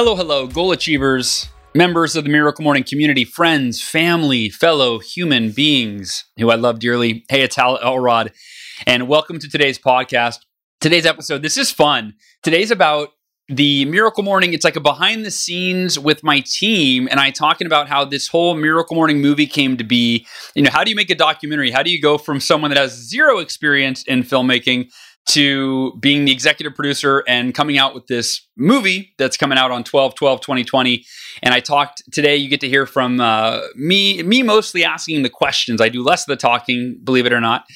Hello, hello, goal achievers, members of the Miracle Morning community, friends, family, fellow human beings who I love dearly. Hey, it's Hal Elrod, and welcome to today's podcast. Today's episode, this is fun. Today's about the Miracle Morning. It's like a behind the scenes with my team, and I talking about how this whole Miracle Morning movie came to be. You know, how do you make a documentary? How do you go from someone that has zero experience in filmmaking to being the executive producer and coming out with this movie that's coming out on 12 12 2020 and i talked today you get to hear from uh, me me mostly asking the questions. I do less of the talking believe it or not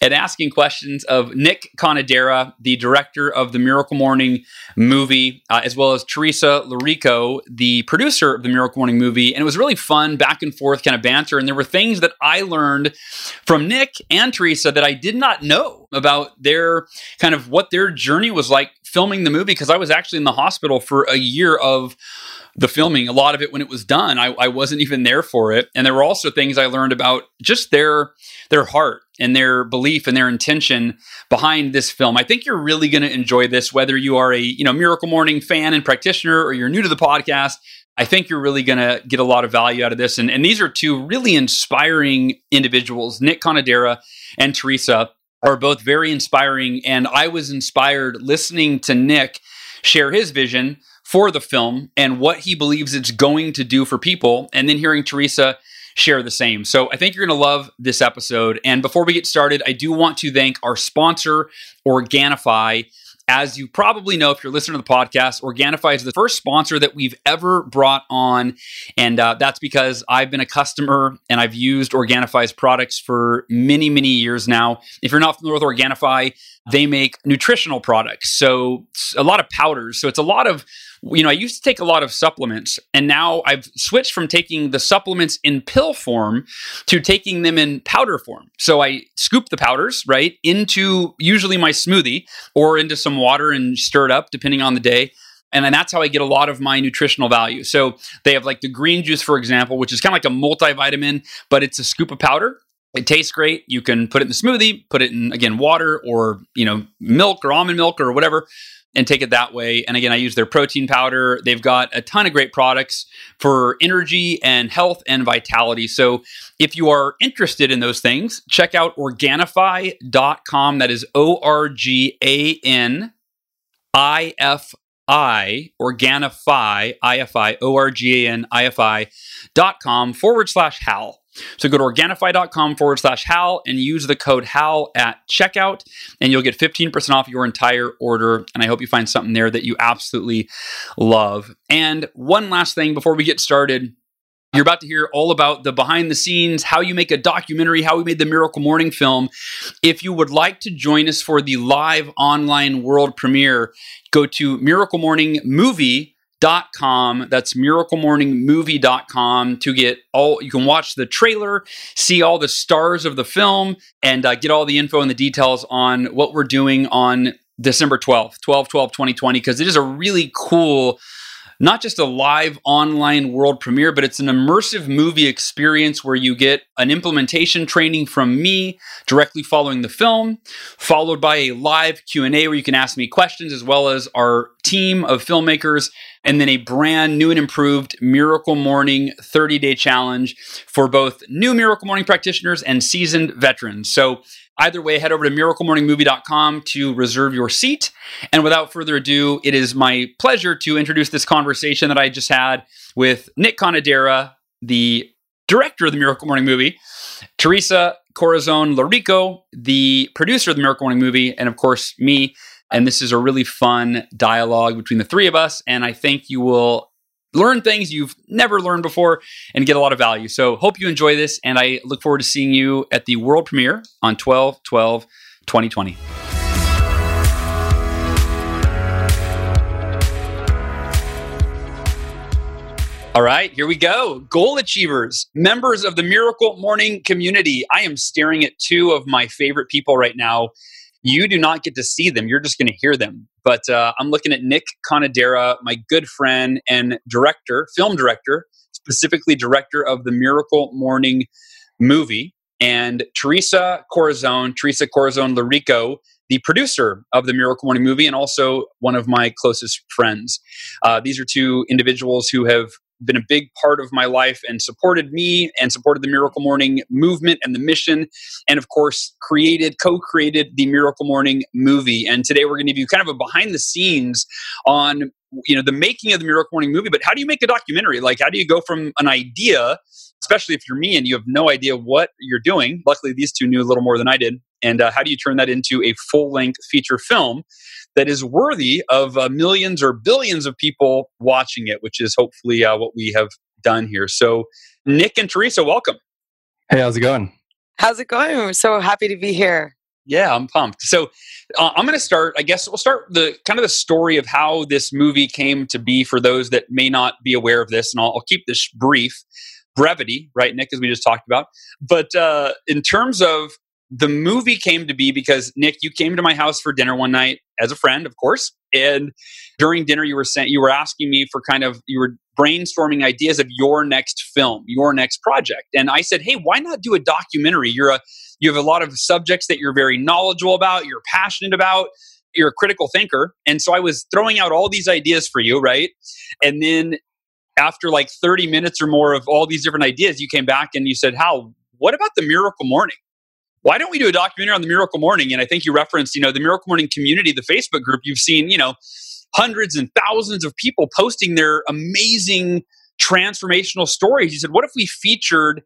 and asking questions of nick conadera the director of the miracle morning movie uh, as well as teresa larico the producer of the miracle morning movie. And it was really fun back and forth kind of banter. And there were things that i learned from nick and teresa that i did not know about their kind of what their journey was like filming the movie because I was actually in the hospital for a year of the filming. A lot of it when it was done, I, I wasn't even there for it. And there were also things I learned about just their their heart and their belief and their intention behind this film. I think you're really going to enjoy this, whether you are a you know Miracle Morning fan and practitioner or you're new to the podcast. I think you're really going to get a lot of value out of this. And, and these are two really inspiring individuals, Nick Conadera and Teresa are both very inspiring. And I was inspired listening to Nick share his vision for the film and what he believes it's going to do for people, and then hearing Teresa share the same. So I think you're going to love this episode. And before we get started, I do want to thank our sponsor, Organifi. As you probably know, if you're listening to the podcast, Organifi is the first sponsor that we've ever brought on. And uh, that's because I've been a customer and I've used Organifi's products for many, many years now. If you're not familiar with Organifi, they make nutritional products. So a lot of powders. So it's a lot of you know, I used to take a lot of supplements, and now I've switched from taking the supplements in pill form to taking them in powder form. So I scoop the powders, right, into usually my smoothie or into some water and stir it up, depending on the day. And then that's how I get a lot of my nutritional value. So they have like the green juice, for example, which is kind of like a multivitamin, but it's a scoop of powder it tastes great. You can put it in the smoothie, put it in again water or you know milk or almond milk or whatever and take it that way. And again, I use their protein powder. They've got a ton of great products for energy and health and vitality. So if you are interested in those things, check out Organifi.com. That is O R G A N I F I, Organifi, I F I, O R G A N I F I dot com forward slash HAL. So go to Organifi.com forward slash HAL and use the code HAL at checkout, and you'll get 15% off your entire order. And I hope you find something there that you absolutely love. And one last thing before we get started. You're about to hear all about the behind the scenes, how you make a documentary, how we made the Miracle Morning film. If you would like to join us for the live online world premiere, go to Miracle Morning Movie dot com. That's miraclemorningmovie.com to get all you can watch the trailer see all the stars of the film and uh, get all the info and the details on what we're doing on december 12th 12 12 2020 because it is a really cool not just a live online world premiere, but it's an immersive movie experience where you get an implementation training from me directly following the film, followed by a live Q&A where you can ask me questions as well as our team of filmmakers and then a brand new and improved Miracle Morning 30 day challenge for both new Miracle Morning practitioners and seasoned veterans. So, either way, head over to miraclemorningmovie.com to reserve your seat. And without further ado, it is my pleasure to introduce this conversation that I just had with Nick Conadera, the director of the Miracle Morning movie, Teresa Corazon Larico, the producer of the Miracle Morning movie, and of course, me. And this is a really fun dialogue between the three of us. And I think you will learn things you've never learned before and get a lot of value. So, hope you enjoy this. And I look forward to seeing you at the world premiere on 12 12 2020. All right, here we go. Goal achievers, members of the Miracle Morning community. I am staring at two of my favorite people right now you do not get to see them, you're just going to hear them. But uh, I'm looking at Nick Conadera, my good friend and director, film director, specifically director of the Miracle Morning movie, and Teresa Corazon, Teresa Corazon Larico, the producer of the Miracle Morning movie and also one of my closest friends. Uh, these are two individuals who have been a big part of my life and supported me and supported the Miracle Morning movement and the mission. And of course, created, co created the Miracle Morning movie. And today we're going to give you kind of a behind the scenes on you know the making of the miracle morning movie but how do you make a documentary like how do you go from an idea especially if you're me and you have no idea what you're doing luckily these two knew a little more than i did and uh, how do you turn that into a full length feature film that is worthy of uh, millions or billions of people watching it, which is hopefully uh, what we have done here. So, Nick and Teresa, welcome. Hey, how's it going? How's it going? I'm so happy to be here. Yeah, I'm pumped. So uh, I'm going to start. I guess we'll start the kind of the story of how this movie came to be for those that may not be aware of this, and I'll, I'll keep this brief, brevity, right, Nick, as we just talked about. But uh, in terms of the movie came to be because Nick, you came to my house for dinner one night as a friend, of course, and during dinner you were saying you were asking me for kind of you were brainstorming ideas of your next film, your next project, and I said, hey, why not do a documentary? You're a you have a lot of subjects that you're very knowledgeable about, you're passionate about, you're a critical thinker, and so I was throwing out all these ideas for you, right? And then after like 30 minutes or more of all these different ideas, you came back and you said, Hal, what about the miracle morning? Why don't we do a documentary on the Miracle Morning? And I think you referenced, you know, the Miracle Morning community, the Facebook group. You've seen, you know, hundreds and thousands of people posting their amazing transformational stories. You said, what if we featured,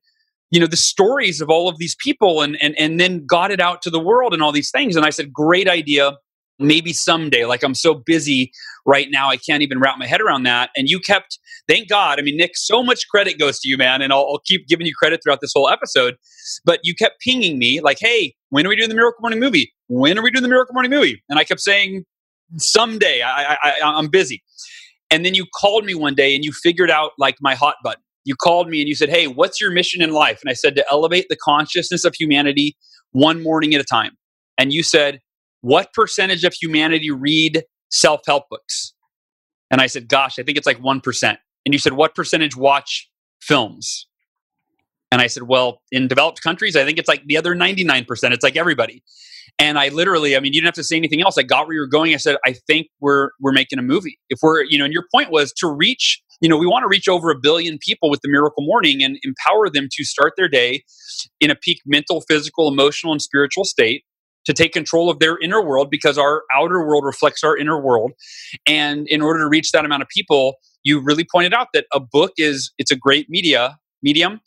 you know, the stories of all of these people and and and then got it out to the world and all these things? And I said, great idea maybe someday like i'm so busy right now i can't even wrap my head around that. And you kept thank god i mean nick so much credit goes to you man and I'll, I'll, keep giving you credit throughout this whole episode but you kept pinging me like hey when are we doing the miracle morning movie? When are we doing the miracle morning movie? And i kept saying someday I, I, I i'm busy. And then you called me one day and you figured out like my hot button. You called me and you said hey what's your mission in life? And i said to elevate the consciousness of humanity one morning at a time. And you said what percentage of humanity read self help books? And I said, Gosh, I think it's like 1%. And you said, What percentage watch films? And I said, Well, in developed countries, I think it's like the other 99%. It's like everybody. And I literally, I mean, you didn't have to say anything else. I got where you were going. I said, I think we're we're making a movie. If we're, you know, and your point was to reach, you know, we want to reach over a billion people with the miracle morning and empower them to start their day in a peak mental, physical, emotional, and spiritual state to take control of their inner world because our outer world reflects our inner world. And in order to reach that amount of people, you really pointed out that a book is it's a great media medium,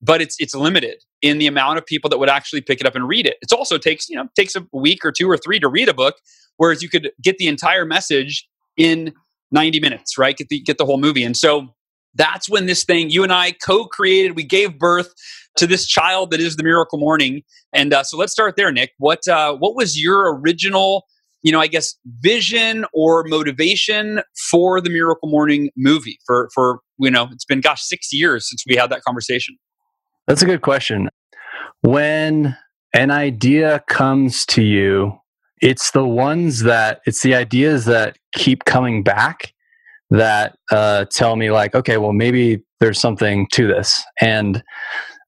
but it's it's limited in the amount of people that would actually pick it up and read it. It also takes, you know, takes a week or two or three to read a book, whereas you could get the entire message in 90 minutes, right? Get the get the whole movie. And so that's when this thing you and I co-created, we gave birth to this child that is the miracle morning. And uh, so let's start there, Nick. What uh, what was your original, you know, I guess vision or motivation for the miracle morning movie? For for you know, it's been gosh six years since we had that conversation. That's a good question. When an idea comes to you, it's the ones that it's the ideas that keep coming back that uh, tell me like, okay, well maybe there's something to this. And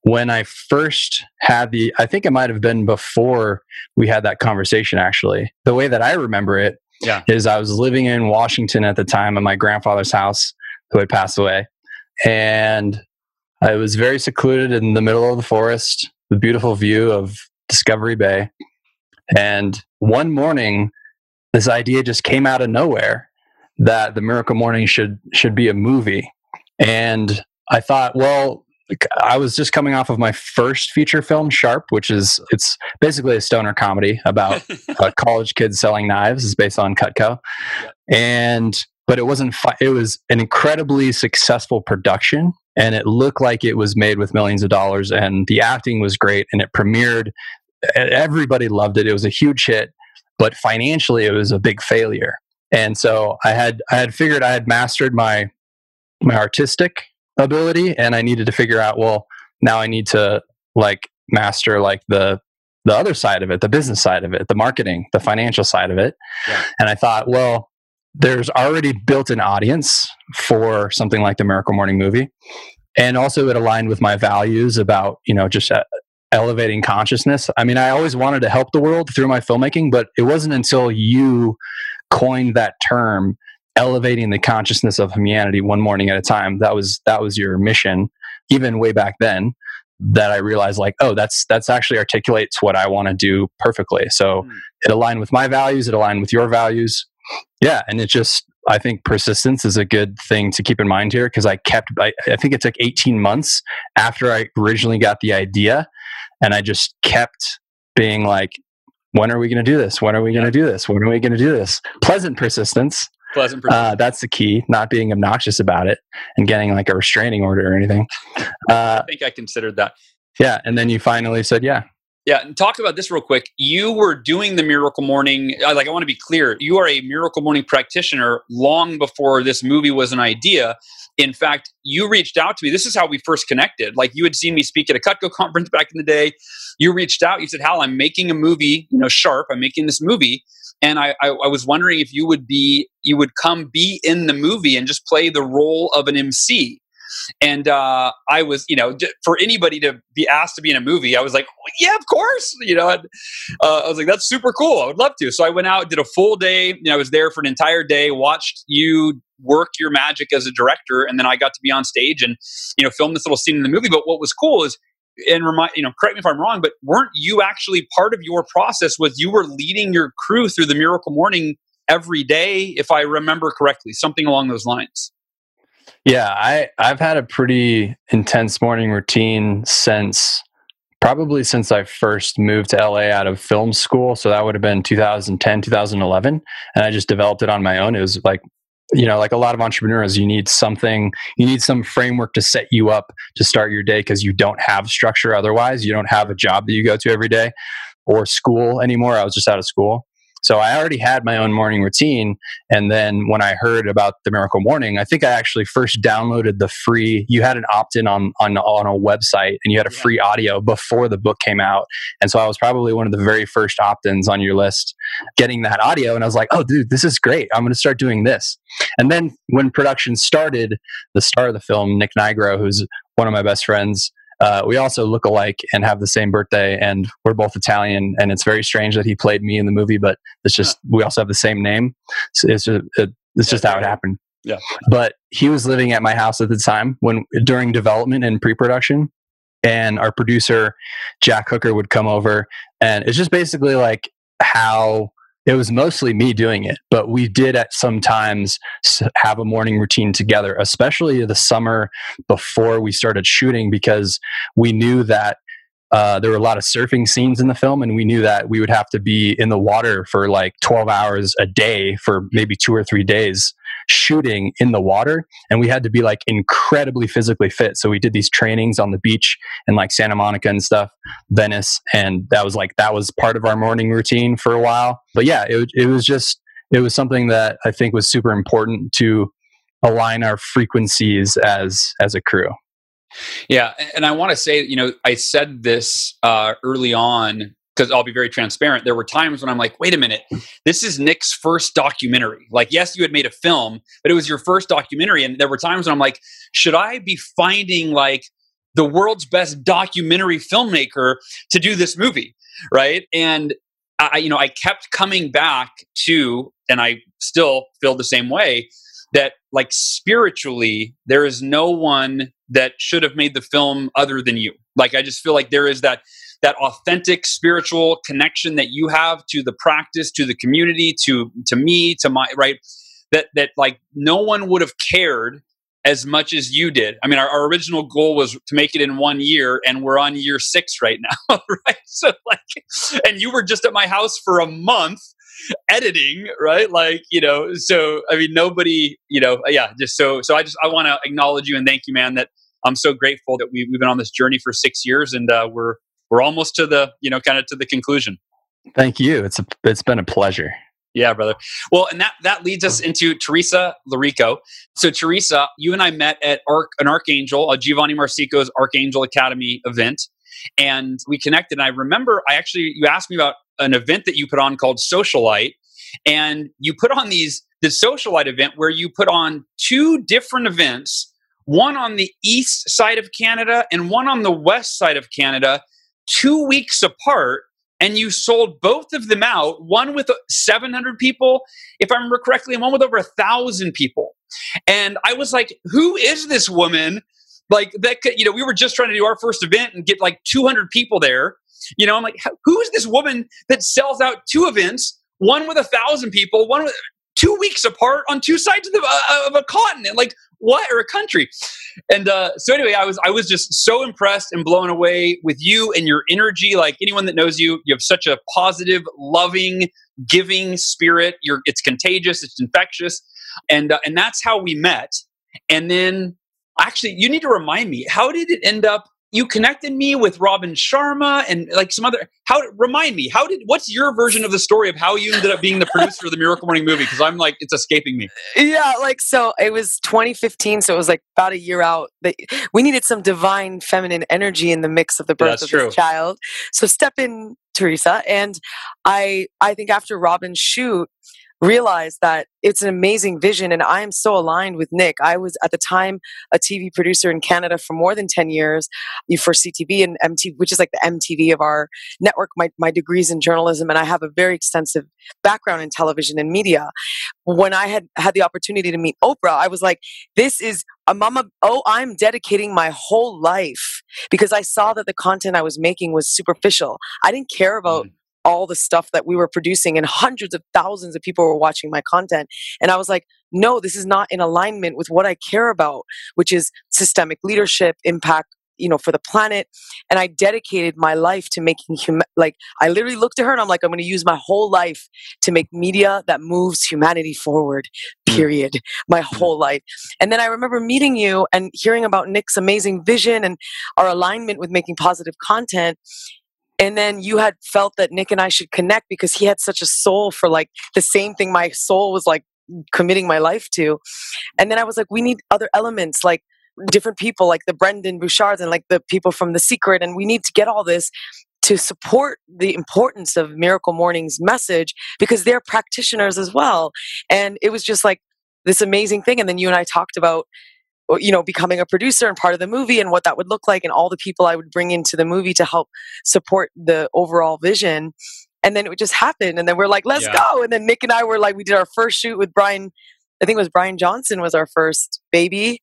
when I first had the, I think it might have been before we had that conversation actually. The way that I remember it yeah. is I was living in Washington at the time at my grandfather's house who had passed away. And I was very secluded in the middle of the forest, the beautiful view of Discovery Bay. And one morning, this idea just came out of nowhere that the Miracle Morning should should be a movie. And I thought, well, I was just coming off of my first feature film, Sharp, which is it's basically a stoner comedy about a college kid selling knives. It's based on Cutco, and but it wasn't. Fi- it was an incredibly successful production, and it looked like it was made with millions of dollars, and the acting was great, and it premiered. Everybody loved it. It was a huge hit, but financially, it was a big failure. And so I had I had figured I had mastered my my artistic ability and I needed to figure out, well, now I need to like master like the the other side of it, the business side of it, the marketing, the financial side of it. Yeah. And I thought, well, there's already built an audience for something like the Miracle Morning movie. And also it aligned with my values about, you know, just uh, elevating consciousness. I mean, I always wanted to help the world through my filmmaking, but it wasn't until you coined that term elevating the consciousness of humanity one morning at a time that was that was your mission even way back then that I realized like, oh, that's that's actually articulates what I want to do perfectly. So mm. it aligned with my values, it aligned with your values. Yeah, and it just I think persistence is a good thing to keep in mind here because I kept I, I think it took 18 months after I originally got the idea and I just kept being like when are we going to do this? When are we going to do this? When are we going to do this? Pleasant persistence. Pleasant persistence. Uh, that's the key, not being obnoxious about it and getting like a restraining order or anything. Uh, I think I considered that. Yeah. And then you finally said, yeah, yeah, and talk about this real quick. You were doing the Miracle Morning. Uh, like, I want to be clear. You are a Miracle Morning practitioner long before this movie was an idea. In fact, you reached out to me. This is how we first connected. Like, you had seen me speak at a Cutco conference back in the day. You reached out. You said, "Hal, I'm making a movie. You know, sharp. I'm making this movie." And I, I, I was wondering if you would be, you would come be in the movie and just play the role of an MC and uh, I was, you know, for anybody to be asked to be in a movie, I was like, yeah, of course. You know, and, uh, I was like, that's super cool. I would love to. So I went out, did a full day. You know, I was there for an entire day, watched you work your magic as a director, and then I got to be on stage and you know film this little scene in the movie. But what was cool is and remind you know correct me if i'm wrong but weren't you actually part of your process was you were leading your crew through the miracle morning every day if i remember correctly something along those lines yeah, I I've had a pretty intense morning routine since probably since I first moved to LA out of film school. So that would have been 2010, 2011, and I just developed it on my own. It was like you know, like a lot of entrepreneurs, you need something, you need some framework to set you up to start your day because you don't have structure otherwise. You don't have a job that you go to every day or school anymore. I was just out of school. So I already had my own morning routine. And then when I heard about the Miracle Morning, I think I actually first downloaded the free, you had an opt in on, on, on a website and you had a free audio before the book came out. And so I was probably one of the very first opt ins on your list getting that audio. And I was like, oh, dude, this is great. I'm going to start doing this. And then when production started, the star of the film, Nick Nigro, who's one of my best friends, uh, we also look alike and have the same birthday, and we're both Italian. And it's very strange that he played me in the movie, but it's just we also have the same name. So it's just, it, it's just how it happened. Yeah. But he was living at my house at the time when during development and pre-production, and our producer Jack Hooker would come over, and it's just basically like how it was mostly me doing it, but we did at some times have a morning routine together, especially the summer before we started shooting, because we knew that uh, there were a lot of surfing scenes in the film, and we knew that we would have to be in the water for like 12 hours a day for maybe two or three days shooting in the water and we had to be like incredibly physically fit. So we did these trainings on the beach in like santa monica and stuff venice and that was like that was part of our morning routine for a while. But yeah it, it was just it was something that i think was super important to align our frequencies as as a crew. Yeah and i want to say you know i said this uh, early on because I'll be very transparent. There were times when I'm like, wait a minute, this is Nick's first documentary. Like, yes, you had made a film, but it was your first documentary. And there were times when I'm like, should I be finding like the world's best documentary filmmaker to do this movie? Right. And I, you know, I kept coming back to, and I still feel the same way that like spiritually, there is no one that should have made the film other than you. Like, I just feel like there is that that authentic spiritual connection that you have to the practice, to the community, to to me, to my right. That that like no one would have cared as much as you did. I mean, our, our, original goal was to make it in one year, and we're on year six right now, right? So, like, and you were just at my house for a month editing, right? Like, you know, so I mean, nobody, you know, yeah, just so, so I just, I want to acknowledge you and thank you, man, that I'm so grateful that we, we've been on this journey for six years and uh, we're, we're almost to the you know kind of to the conclusion thank you it's a, it's been a pleasure Yeah, brother. Well, and that that leads us into Teresa Larico. So, Teresa, you and I met at Arc, an Archangel, a Giovanni Marsico's Archangel Academy event, and we connected. And I remember, I actually you asked me about an event that you put on called Socialite, and you put on these the Socialite event where you put on two different events, one on the east side of Canada and one on the west side of Canada, two weeks apart and you sold both of them out one with 700 people if i remember correctly and one with over a thousand people. And i was like who is this woman like that could, you know we were just trying to do our first event and get like 200 people there you know i'm like who is this woman that sells out two events one with a thousand people one with two weeks apart on two sides of, the, uh, of a continent? Like what? Or a country. And uh, so anyway i was i was just so impressed and blown away with you and your energy. Like anyone that knows you you have such a positive loving giving spirit. You're it's contagious it's infectious. And uh, and that's how we met. And then actually you need to remind me how did it end up you connected me with Robin Sharma and like some other. How remind me? How did? What's your version of the story of how you ended up being the producer of the Miracle Morning movie? Because I'm like, it's escaping me. Yeah, like so. It was 2015, so it was like about a year out. That we needed some divine feminine energy in the mix of the birth of true. this child. So step in, Teresa, and I. I think after Robin's shoot, realized that it's an amazing vision and I am so aligned with Nick. I was at the time a TV producer in Canada for more than 10 years for CTV and MTV, which is like the MTV of our network. My, my degrees in journalism and I have a very extensive background in television and media. When I had had the opportunity to meet Oprah, I was like, this is a mama. Oh, I'm dedicating my whole life because I saw that the content I was making was superficial. I didn't care about mm all the stuff that we were producing and hundreds of thousands of people were watching my content and i was like no this is not in alignment with what i care about which is systemic leadership impact you know for the planet and i dedicated my life to making hum- like i literally looked at her and i'm like i'm going to use my whole life to make media that moves humanity forward mm. period my mm. whole life and then i remember meeting you and hearing about nick's amazing vision and our alignment with making positive content and then you had felt that Nick and I should connect because he had such a soul for like the same thing my soul was like committing my life to. And then I was like, we need other elements like different people like the Brendon Burchards and like the people from The Secret. And we need to get all this to support the importance of Miracle Morning's message because they're practitioners as well. And it was just like this amazing thing. And then you and I talked about you know becoming a producer and part of the movie and what that would look like and all the people i would bring into the movie to help support the overall vision. And then it would just happen and then we're like let's yeah. go! And then nick and i were like we did our first shoot with brian i think it was brian johnson was our first baby.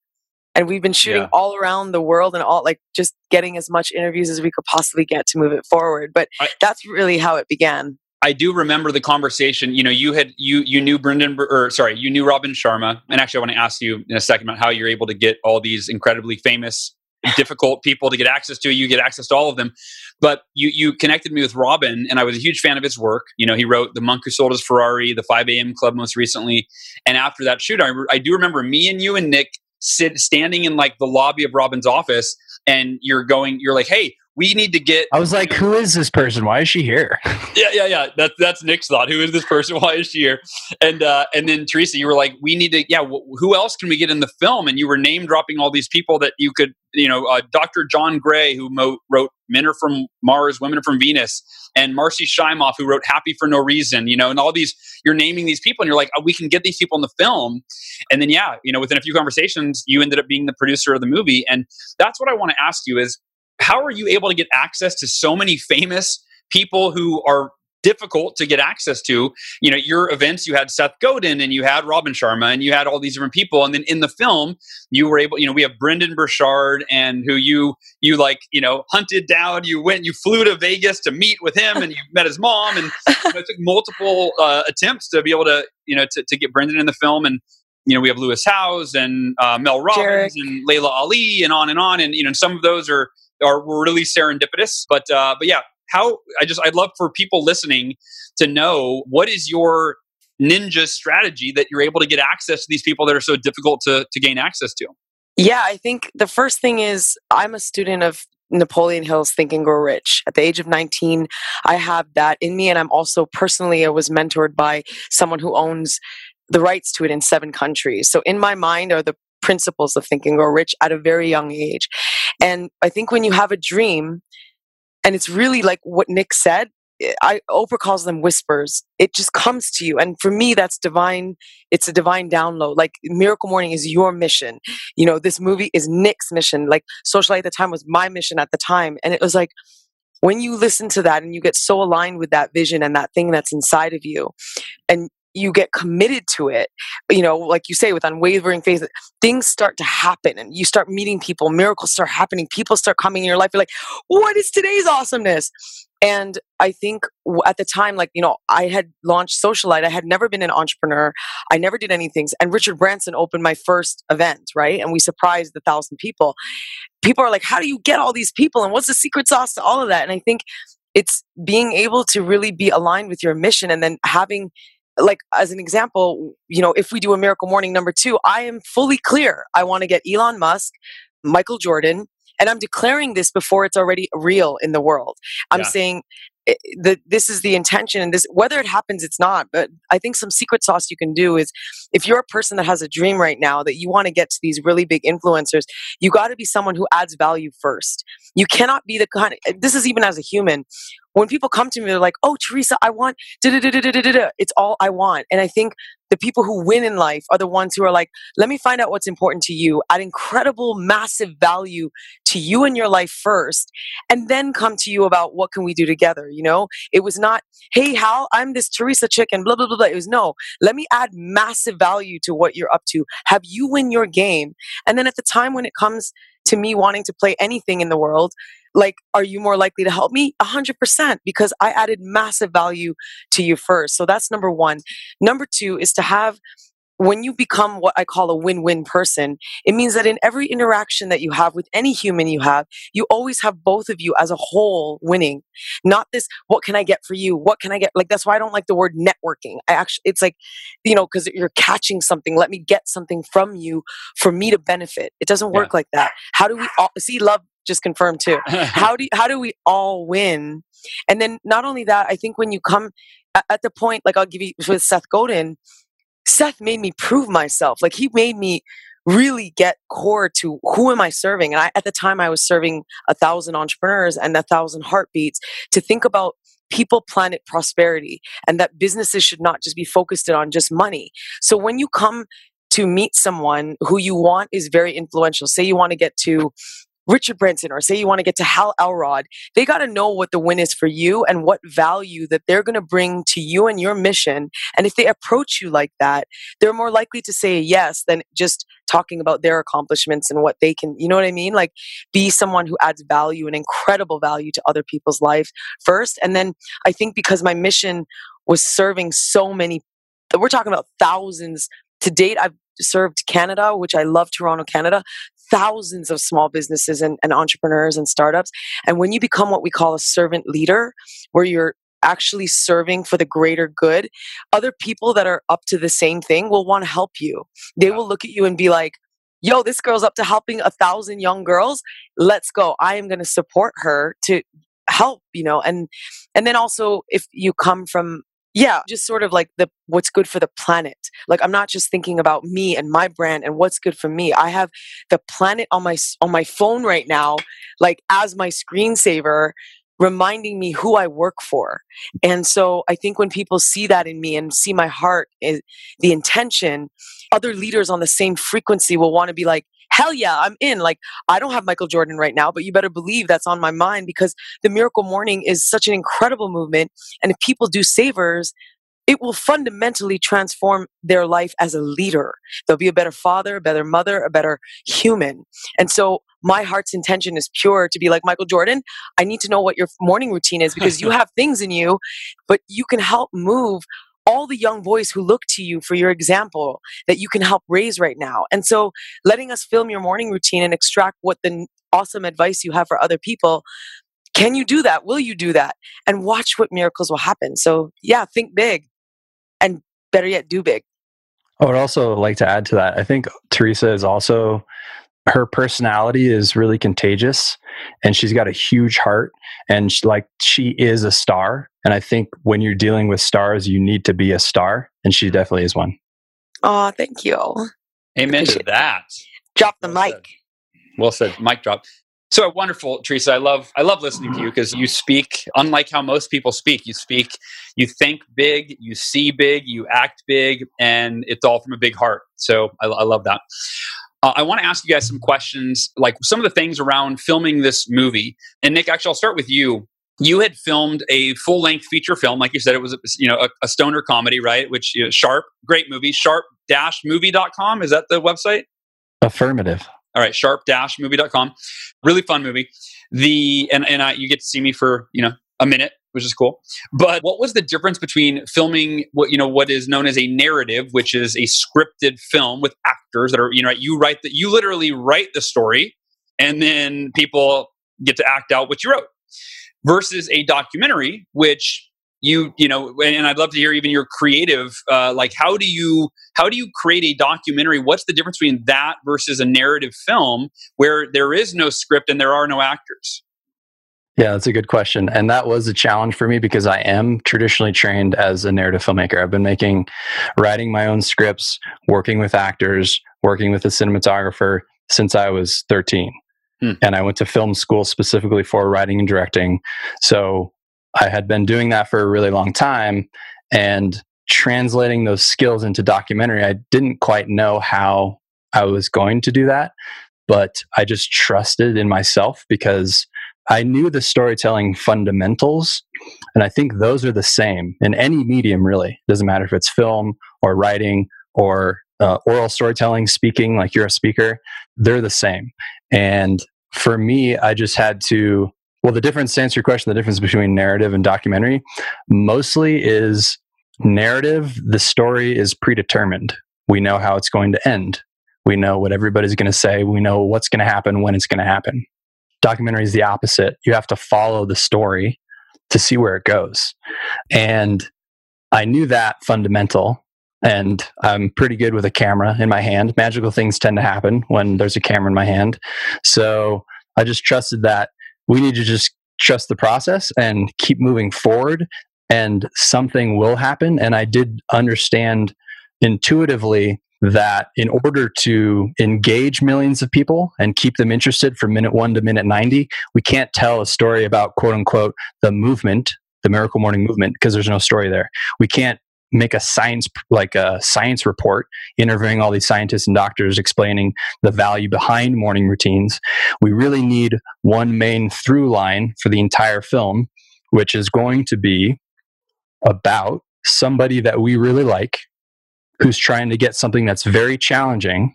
And we've been shooting yeah. all around the world and all like just getting as much interviews as we could possibly get to move it forward. But I, that's really how it began I do remember the conversation. You know, you had you you knew Brendon, or sorry, you knew Robin Sharma, and actually, I want to ask you in a second about how you're able to get all these incredibly famous, difficult people to get access to. You get access to all of them, but you you connected me with Robin, and I was a huge fan of his work. You know, he wrote The Monk Who Sold His Ferrari, The 5 A.M. Club most recently, and after that shoot, I, I do remember me and you and Nick sit standing in like the lobby of Robin's office, and you're going, you're like, hey we need to get. I was like, who is this person? Why is she here? yeah, yeah, yeah. That's that's Nick's thought. Who is this person? Why is she here? And uh, and then Teresa, you were like, we need to. Yeah, wh- who else can we get in the film? And you were name dropping all these people that you could, you know, uh, Dr. John Gray, who mo- wrote Men Are From Mars, Women Are From Venus, and Marcy Shimoff, who wrote Happy for No Reason. You know, and all these. You're naming these people, and you're like, oh, we can get these people in the film. And then yeah, you know, within a few conversations, you ended up being the producer of the movie. And that's what I want to ask you is how are you able to get access to so many famous people who are difficult to get access to. You know, your events, you had Seth Godin and you had Robin Sharma and you had all these different people. And then in the film, you were able, you know, we have Brendon Burchard and who you, you like, you know, hunted down, you went, you flew to Vegas to meet with him and you met his mom. And you know, it took multiple uh, attempts to be able to, you know, to, to get Brendon in the film. And, you know, we have Lewis Howes and uh, Mel Robbins Jairek. and Laila Ali and on and on. And, you know, some of those are, are really serendipitous. But uh, but yeah, how I just I'd love for people listening to know what is your ninja strategy that you're able to get access to these people that are so difficult to to gain access to. Yeah, I think the first thing is I'm a student of Napoleon Hill's Think and Grow Rich. At the age of 19, I have that in me. And I'm also personally, I was mentored by someone who owns the rights to it in seven countries. So in my mind are the principles of Think and Grow Rich at a very young age. And I think when you have a dream, and it's really like what Nick said, eh, I Oprah calls them whispers. It just comes to you, and for me, that's divine. It's a divine download. Like Miracle Morning is your mission. You know, this movie is Nick's mission. Like Socialite at the time was my mission at the time, and it was like when you listen to that and you get so aligned with that vision and that thing that's inside of you, and you get committed to it, you know, like you say, with unwavering faith, things start to happen and you start meeting people, miracles start happening, people start coming in your life. You're like, what is today's awesomeness? And I think at the time, like, you know, I had launched Socialite. I had never been an entrepreneur. I never did anything. And Richard Branson opened my first event, right? And we surprised a thousand people. People are like, how do you get all these people? And what's the secret sauce to all of that? And I think it's being able to really be aligned with your mission and then having like as an example you know if we do a miracle morning number two i am fully clear i want to get elon musk michael jordan and I'm declaring this before it's already real in the world. I'm yeah. saying eh, that this is the intention and this whether it happens it's not but i think some secret sauce you can do is if you're a person that has a dream right now that you want to get to these really big influencers you got to be someone who adds value first you cannot be the kind of this is even as a human when people come to me, they're like, "Oh, Teresa, I want It's all I want." And I think the people who win in life are the ones who are like, "Let me find out what's important to you, add incredible, massive value to you and your life first, and then come to you about what can we do together." You know, it was not, "Hey, Hal, I'm this Teresa chick," and blah blah blah blah. It was no, let me add massive value to what you're up to. Have you win your game, and then at the time when it comes to me wanting to play anything in the world like are you more likely to help me? 100% because i added massive value to you first. So that's number one. Number two is to have when you become what I call a win win person, it means that in every interaction that you have with any human you have, you always have both of you as a whole winning. Not this, what can I get for you? What can I get? Like, that's why I don't like the word networking. I actually, it's like, you know, because you're catching something. Let me get something from you for me to benefit. It doesn't work yeah. like that. How do we all see love? Just confirmed too. how do how do we all win? And then not only that, I think when you come at, at the point, like I'll give you with Seth Godin, Seth made me prove myself. Like he made me really get core to who am I serving? And I, at the time I was serving a thousand entrepreneurs and a thousand heartbeats to think about people, planet, prosperity, and that businesses should not just be focused on just money. So when you come to meet someone who you want is very influential, say you want to get to Richard Branson or say you want to get to Hal Elrod, they got to know what the win is for you and what value that they're going to bring to you and your mission. And if they approach you like that, they're more likely to say yes than just talking about their accomplishments and what they can, you know what I mean? Like be someone who adds value and incredible value to other people's lives first. And then I think because my mission was serving so many, we're talking about thousands to date. I've served Canada, which I love Toronto, Canada, thousands of small businesses and, and entrepreneurs and startups. And when you become what we call a servant leader, where you're actually serving for the greater good, other people that are up to the same thing will want to help you. They will look at you and be like, yo, this girl's up to helping a thousand young girls. Let's go. I am going to support her to help, you know, and, and then also if you come from yeah. just sort of like the what's good for the planet. Like i'm not just thinking about me and my brand and what's good for me. I have the planet on my on my phone right now like as my screensaver reminding me who i work for. And so i think when people see that in me and see my heart is the intention other leaders on the same frequency will want to be like hell yeah, I'm in. Like, I don't have Michael Jordan right now, but you better believe that's on my mind because the Miracle Morning is such an incredible movement. And if people do savers, it will fundamentally transform their life as a leader. They'll be a better father, a better mother, a better human. And so my heart's intention is pure to be like Michael Jordan. I need to know what your morning routine is because you have things in you, but you can help move all the young boys who look to you for your example that you can help raise right now. And so letting us film your morning routine and extract what the awesome advice you have for other people. Can you do that? Will you do that? And watch what miracles will happen. So, yeah, think big and better yet, do big. I would also like to add to that. I think Teresa is also her personality is really contagious and she's got a huge heart and she, like she is a star and i think when you're dealing with stars you need to be a star and she definitely is one Oh, thank you. Amen to that. Drop the Well mic. said. Well said. Mic drop. So wonderful, Teresa. I love I love listening to you because you speak unlike how most people speak. You speak, you think big, you see big, you act big, and it's all from a big heart. So I, I love that. Uh, I want to ask you guys some questions, like some of the things around filming this movie. And Nick, actually, I'll start with you. You had filmed a full length feature film, like you said, it was you know a, a stoner comedy, right? Which you know, Sharp, great movie, sharp-movie.com. Is that the website? affirmative all right sharp-movie.com really fun movie the and, and I, you get to see me for you know a minute which is cool. But what was the difference between filming what you know what is known as a narrative which is a scripted film with actors that are you know you write that you literally write the story and then people get to act out what you wrote versus a documentary which you you know and i'd love to hear even your creative uh, like how do you how do you create a documentary? What's the difference between that versus a narrative film where there is no script and there are no actors Yeah, that's a good question. And that was a challenge for me because I am traditionally trained as a narrative filmmaker. I've been making, writing my own scripts, working with actors, working with a cinematographer since I was 13. Hmm. And I went to film school specifically for writing and directing. So I had been doing that for a really long time. And translating those skills into documentary, I didn't quite know how I was going to do that. But I just trusted in myself because I knew the storytelling fundamentals, and I think those are the same in any medium, really. Doesn't matter if it's film or writing or uh, oral storytelling, speaking, like you're a speaker, they're the same. And for me, I just had to, well, the difference, to answer your question, the difference between narrative and documentary mostly is narrative, the story is predetermined. We know how it's going to end. We know what everybody's going to say. We know what's going to happen when it's going to happen documentary is the opposite. You have to follow the story to see where it goes. And I knew that fundamental. And I'm pretty good with a camera in my hand. Magical things tend to happen when there's a camera in my hand. So I just trusted that we need to just trust the process and keep moving forward, and something will happen. And I did understand intuitively that in order to engage millions of people and keep them interested from minute one to minute 90, we can't tell a story about quote unquote the movement, the miracle morning movement, because there's no story there. We can't make a science like a science report interviewing all these scientists and doctors explaining the value behind morning routines we really need one main through line for the entire film which is going to be about somebody that we really like who's trying to get something that's very challenging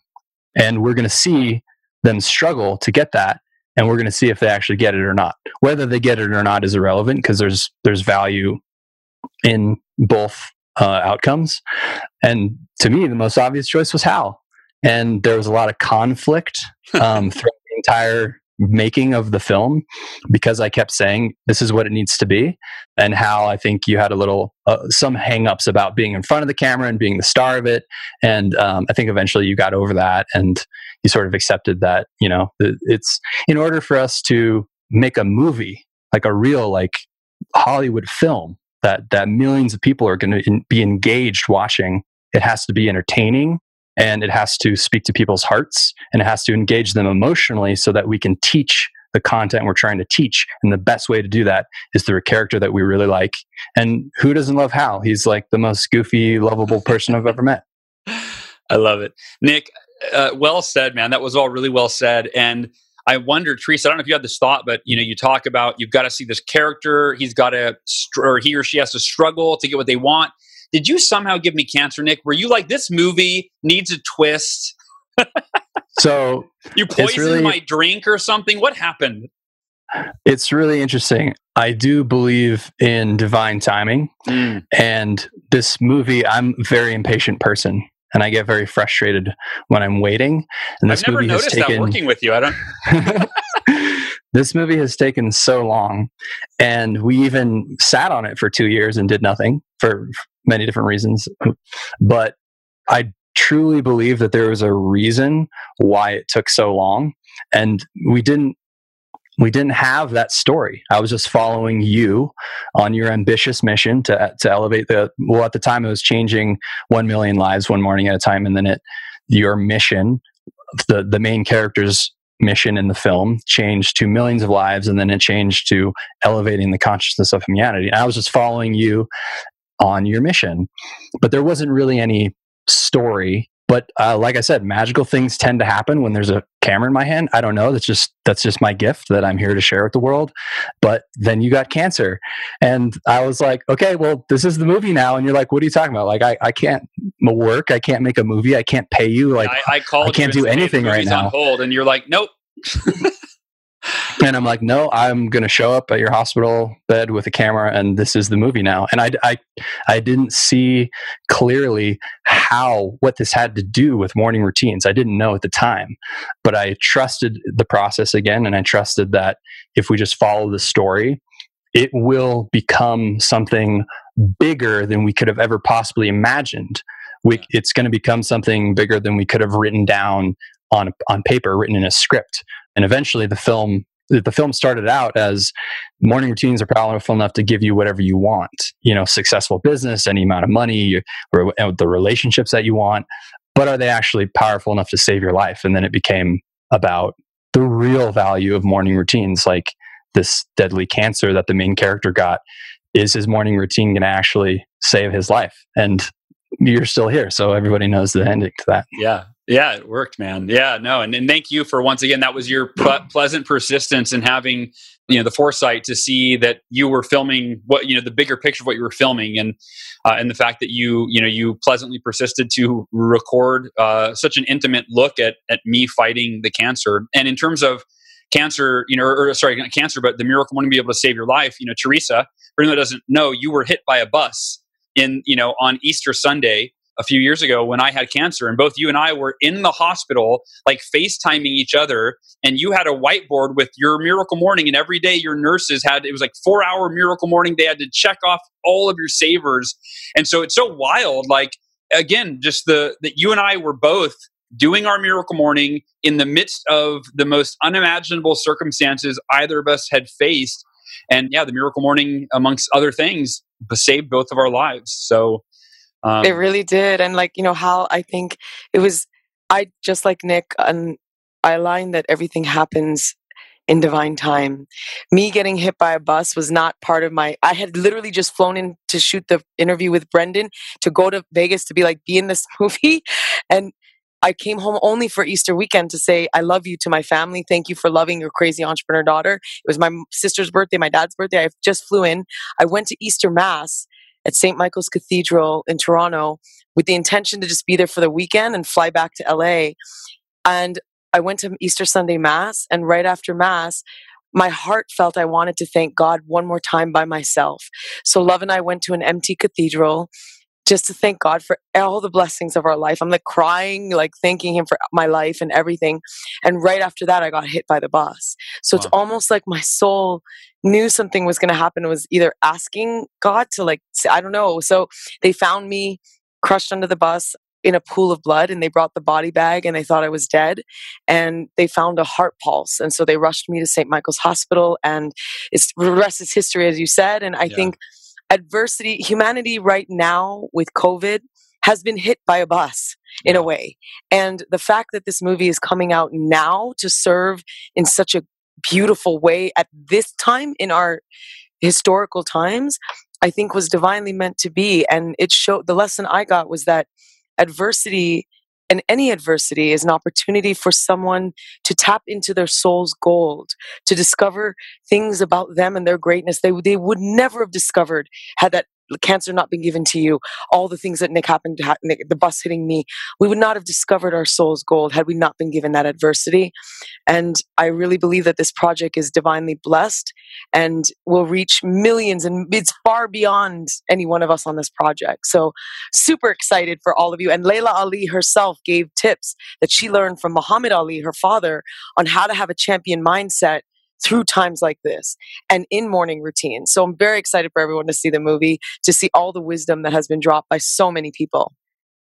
and we're going to see them struggle to get that and we're going to see if they actually get it or not. Whether they get it or not is irrelevant because there's there's value in both uh, outcomes. And to me the most obvious choice was hal. And there was a lot of conflict um, throughout the entire making of the film because I kept saying this is what it needs to be, and how I think you had a little uh, some hangups about being in front of the camera and being the star of it, and um, I think eventually you got over that and you sort of accepted that you know it's in order for us to make a movie like a real like Hollywood film that that millions of people are going to be engaged watching. It has to be entertaining and it has to speak to people's hearts and it has to engage them emotionally so that we can teach the content we're trying to teach. And the best way to do that is through a character that we really like. And who doesn't love hal? He's like the most goofy lovable person i've ever met. I love it. Nick uh, well said man. That was all really well said. And I wonder, Teresa, I don't know if you had this thought, but you know, you talk about you've got to see this character. He's got to, or he or she has to struggle to get what they want. Did you somehow give me cancer, Nick? Were you like, this movie needs a twist? so you poisoned really, my drink or something? What happened? It's really interesting. I do believe in divine timing, mm. and this movie. I'm a very impatient person and I get very frustrated when I'm waiting. And this I've never movie noticed has taken, that working with you. I don't. this movie has taken so long, and we even sat on it for two years and did nothing for many different reasons. But I truly believe that there was a reason why it took so long. And we didn't we didn't have that story. I was just following you on your ambitious mission to to elevate the well at the time it was changing 1 million lives one morning at a time and then it your mission the the main character's mission in the film changed to millions of lives and then it changed to elevating the consciousness of humanity. And I was just following you on your mission. But there wasn't really any story but uh, like I said, magical things tend to happen when there's a camera in my hand. I don't know. That's just that's just my gift that I'm here to share with the world. But then you got cancer, and I was like, okay, well, this is the movie now. And you're like, what are you talking about? Like, I, I can't work. I can't make a movie. I can't pay you. Like, I, I called. I can't do anything right now. On hold, and you're like, nope. and I'm like, no, I'm going to show up at your hospital bed with a camera, and this is the movie now. And I, I, I didn't see clearly how what this had to do with morning routines. I didn't know at the time, but I trusted the process again, and I trusted that if we just follow the story, it will become something bigger than we could have ever possibly imagined. We, it's going to become something bigger than we could have written down on on paper, written in a script and eventually the film the film started out as morning routines are powerful enough to give you whatever you want you know successful business any amount of money or the relationships that you want but are they actually powerful enough to save your life? And then it became about the real value of morning routines like this deadly cancer that the main character got. Is his morning routine going to actually save his life? And you're still here so everybody knows the ending to that. Yeah yeah, it worked, man. Yeah, no, and, and thank you for once again. That was your pleasant persistence in having you know the foresight to see that you were filming what you know the bigger picture of what you were filming, and uh, and the fact that you you know you pleasantly persisted to record uh, such an intimate look at at me fighting the cancer. And in terms of cancer, you know, or, or sorry, not cancer, but the miracle morning to be able to save your life. You know, Teresa, for anyone that doesn't know, you were hit by a bus in you know on Easter Sunday a few years ago when I had cancer, and both you and I were in the hospital, like FaceTiming each other. And you had a whiteboard with your miracle morning, and every day your nurses had it was like four hour miracle morning. They had to check off all of your savers, and so it's so wild. Like again, just the that you and I were both doing our miracle morning in the midst of the most unimaginable circumstances either of us had faced. And yeah, the miracle morning, amongst other things, saved both of our lives. So um, it really did. And like, you know, how I think it was, I just like Nick, and I aligned that everything happens in divine time. Me getting hit by a bus was not part of my, I had literally just flown in to shoot the interview with Brendon to go to Vegas to be like, be in this movie. And I came home only for Easter weekend to say, I love you to my family. Thank you for loving your crazy entrepreneur daughter. It was my sister's birthday, my dad's birthday. I just flew in. I went to Easter Mass at St. Michael's Cathedral in Toronto with the intention to just be there for the weekend and fly back to LA. And I went to Easter Sunday Mass, and right after Mass, my heart felt I wanted to thank God one more time by myself. So Love and I went to an empty cathedral just to thank God for all the blessings of our life. I'm like crying, like thanking Him for my life and everything. And right after that, I got hit by the bus. So wow. it's almost like my soul knew something was going to happen. It was either asking God to, like, I don't know. So they found me crushed under the bus in a pool of blood and they brought the body bag and they thought I was dead and they found a heart pulse and so they rushed me to St. Michael's Hospital and it's the rest is history as you said and I yeah. think adversity, humanity right now with COVID has been hit by a bus in a way. And the fact that this movie is coming out now to serve in such a beautiful way at this time in our historical times, I think was divinely meant to be. And it showed the lesson I got was that adversity and any adversity is an opportunity for someone to tap into their soul's gold, to discover things about them and their greatness they, they would never have discovered had that cancer not been given to you, all the things that Nick happened to Nick, the bus hitting me, we would not have discovered our soul's gold had we not been given that adversity. And I really believe that this project is divinely blessed and will reach millions, and it's far beyond any one of us on this project. So, super excited for all of you. And Laila Ali herself gave tips that she learned from Muhammad Ali, her father, on how to have a champion mindset through times like this and in morning routine. So I'm very excited for everyone to see the movie, to see all the wisdom that has been dropped by so many people.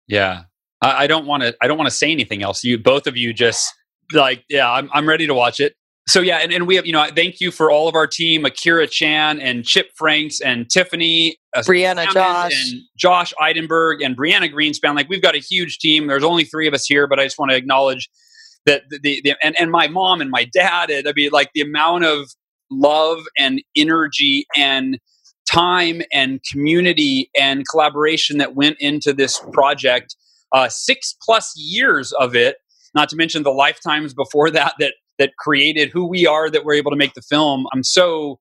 Yeah. I, I don't want to. I don't want to say anything else. You both of you just like, yeah, I'm I'm ready to watch it. So yeah, and, and we have you know thank you for all of our team, Akira Chan and Chip Franks and Tiffany, uh, Brianna, Josh, and Josh Eidenberg and Brianna Greenspan. Like we've got a huge team. There's only three of us here, but I just want to acknowledge that the, the, and and my mom and my dad. And I mean, like the amount of love and energy and time and community and collaboration that went into this project. Uh, six plus years of it, not to mention the lifetimes before that that that created who we are that we're able to make the film. I'm so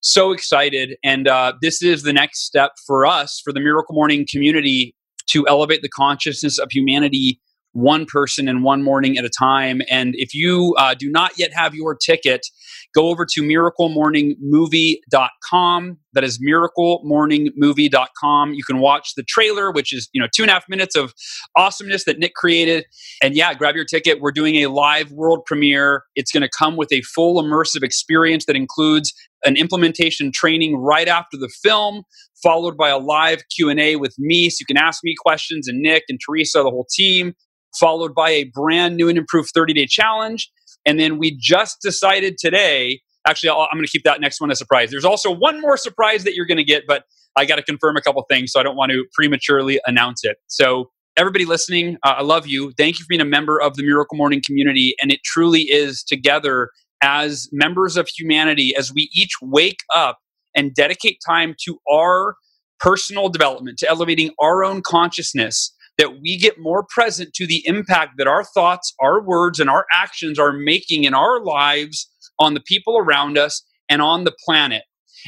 so excited, and uh, this is the next step for us for the Miracle Morning community to elevate the consciousness of humanity one person and one morning at a time. And if you uh, do not yet have your ticket, go over to miraclemorningmovie.com. That is miraclemorningmovie.com. You can watch the trailer, which is, you know, two and a half minutes of awesomeness that Nick created. And yeah, grab your ticket. We're doing a live world premiere. It's going to come with a full immersive experience that includes an implementation training right after the film followed by a live q&a with me so you can ask me questions and nick and teresa the whole team followed by a brand new and improved 30 day challenge. And then we just decided today, actually, i am going to keep that next one a surprise. There's also one more surprise that you're going to get, but I got to confirm a couple things, so I don't want to prematurely announce it. So, everybody listening, uh, I love you. Thank you for being a member of the Miracle Morning community. And it truly is together as members of humanity as we each wake up and dedicate time to our personal development, to elevating our own consciousness that we get more present to the impact that our thoughts, our words, and our actions are making in our lives on the people around us and on the planet.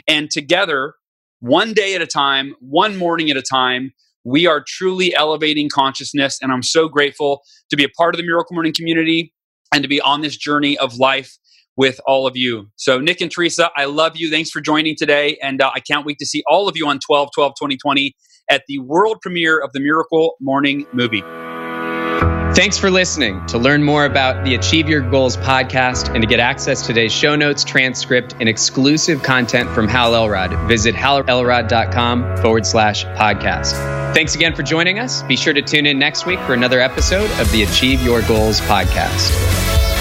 And together, one day at a time, one morning at a time, we are truly elevating consciousness. And I'm so grateful to be a part of the Miracle Morning community and to be on this journey of life with all of you. So, Nick and Teresa, I love you. Thanks for joining today. And uh, I can't wait to see all of you on 12 12 2020 at the world premiere of the Miracle Morning movie. Thanks for listening. To learn more about the Achieve Your Goals podcast and to get access to today's show notes, transcript, and exclusive content from Hal Elrod, visit halelrod.com forward slash podcast. Thanks again for joining us. Be sure to tune in next week for another episode of the Achieve Your Goals podcast.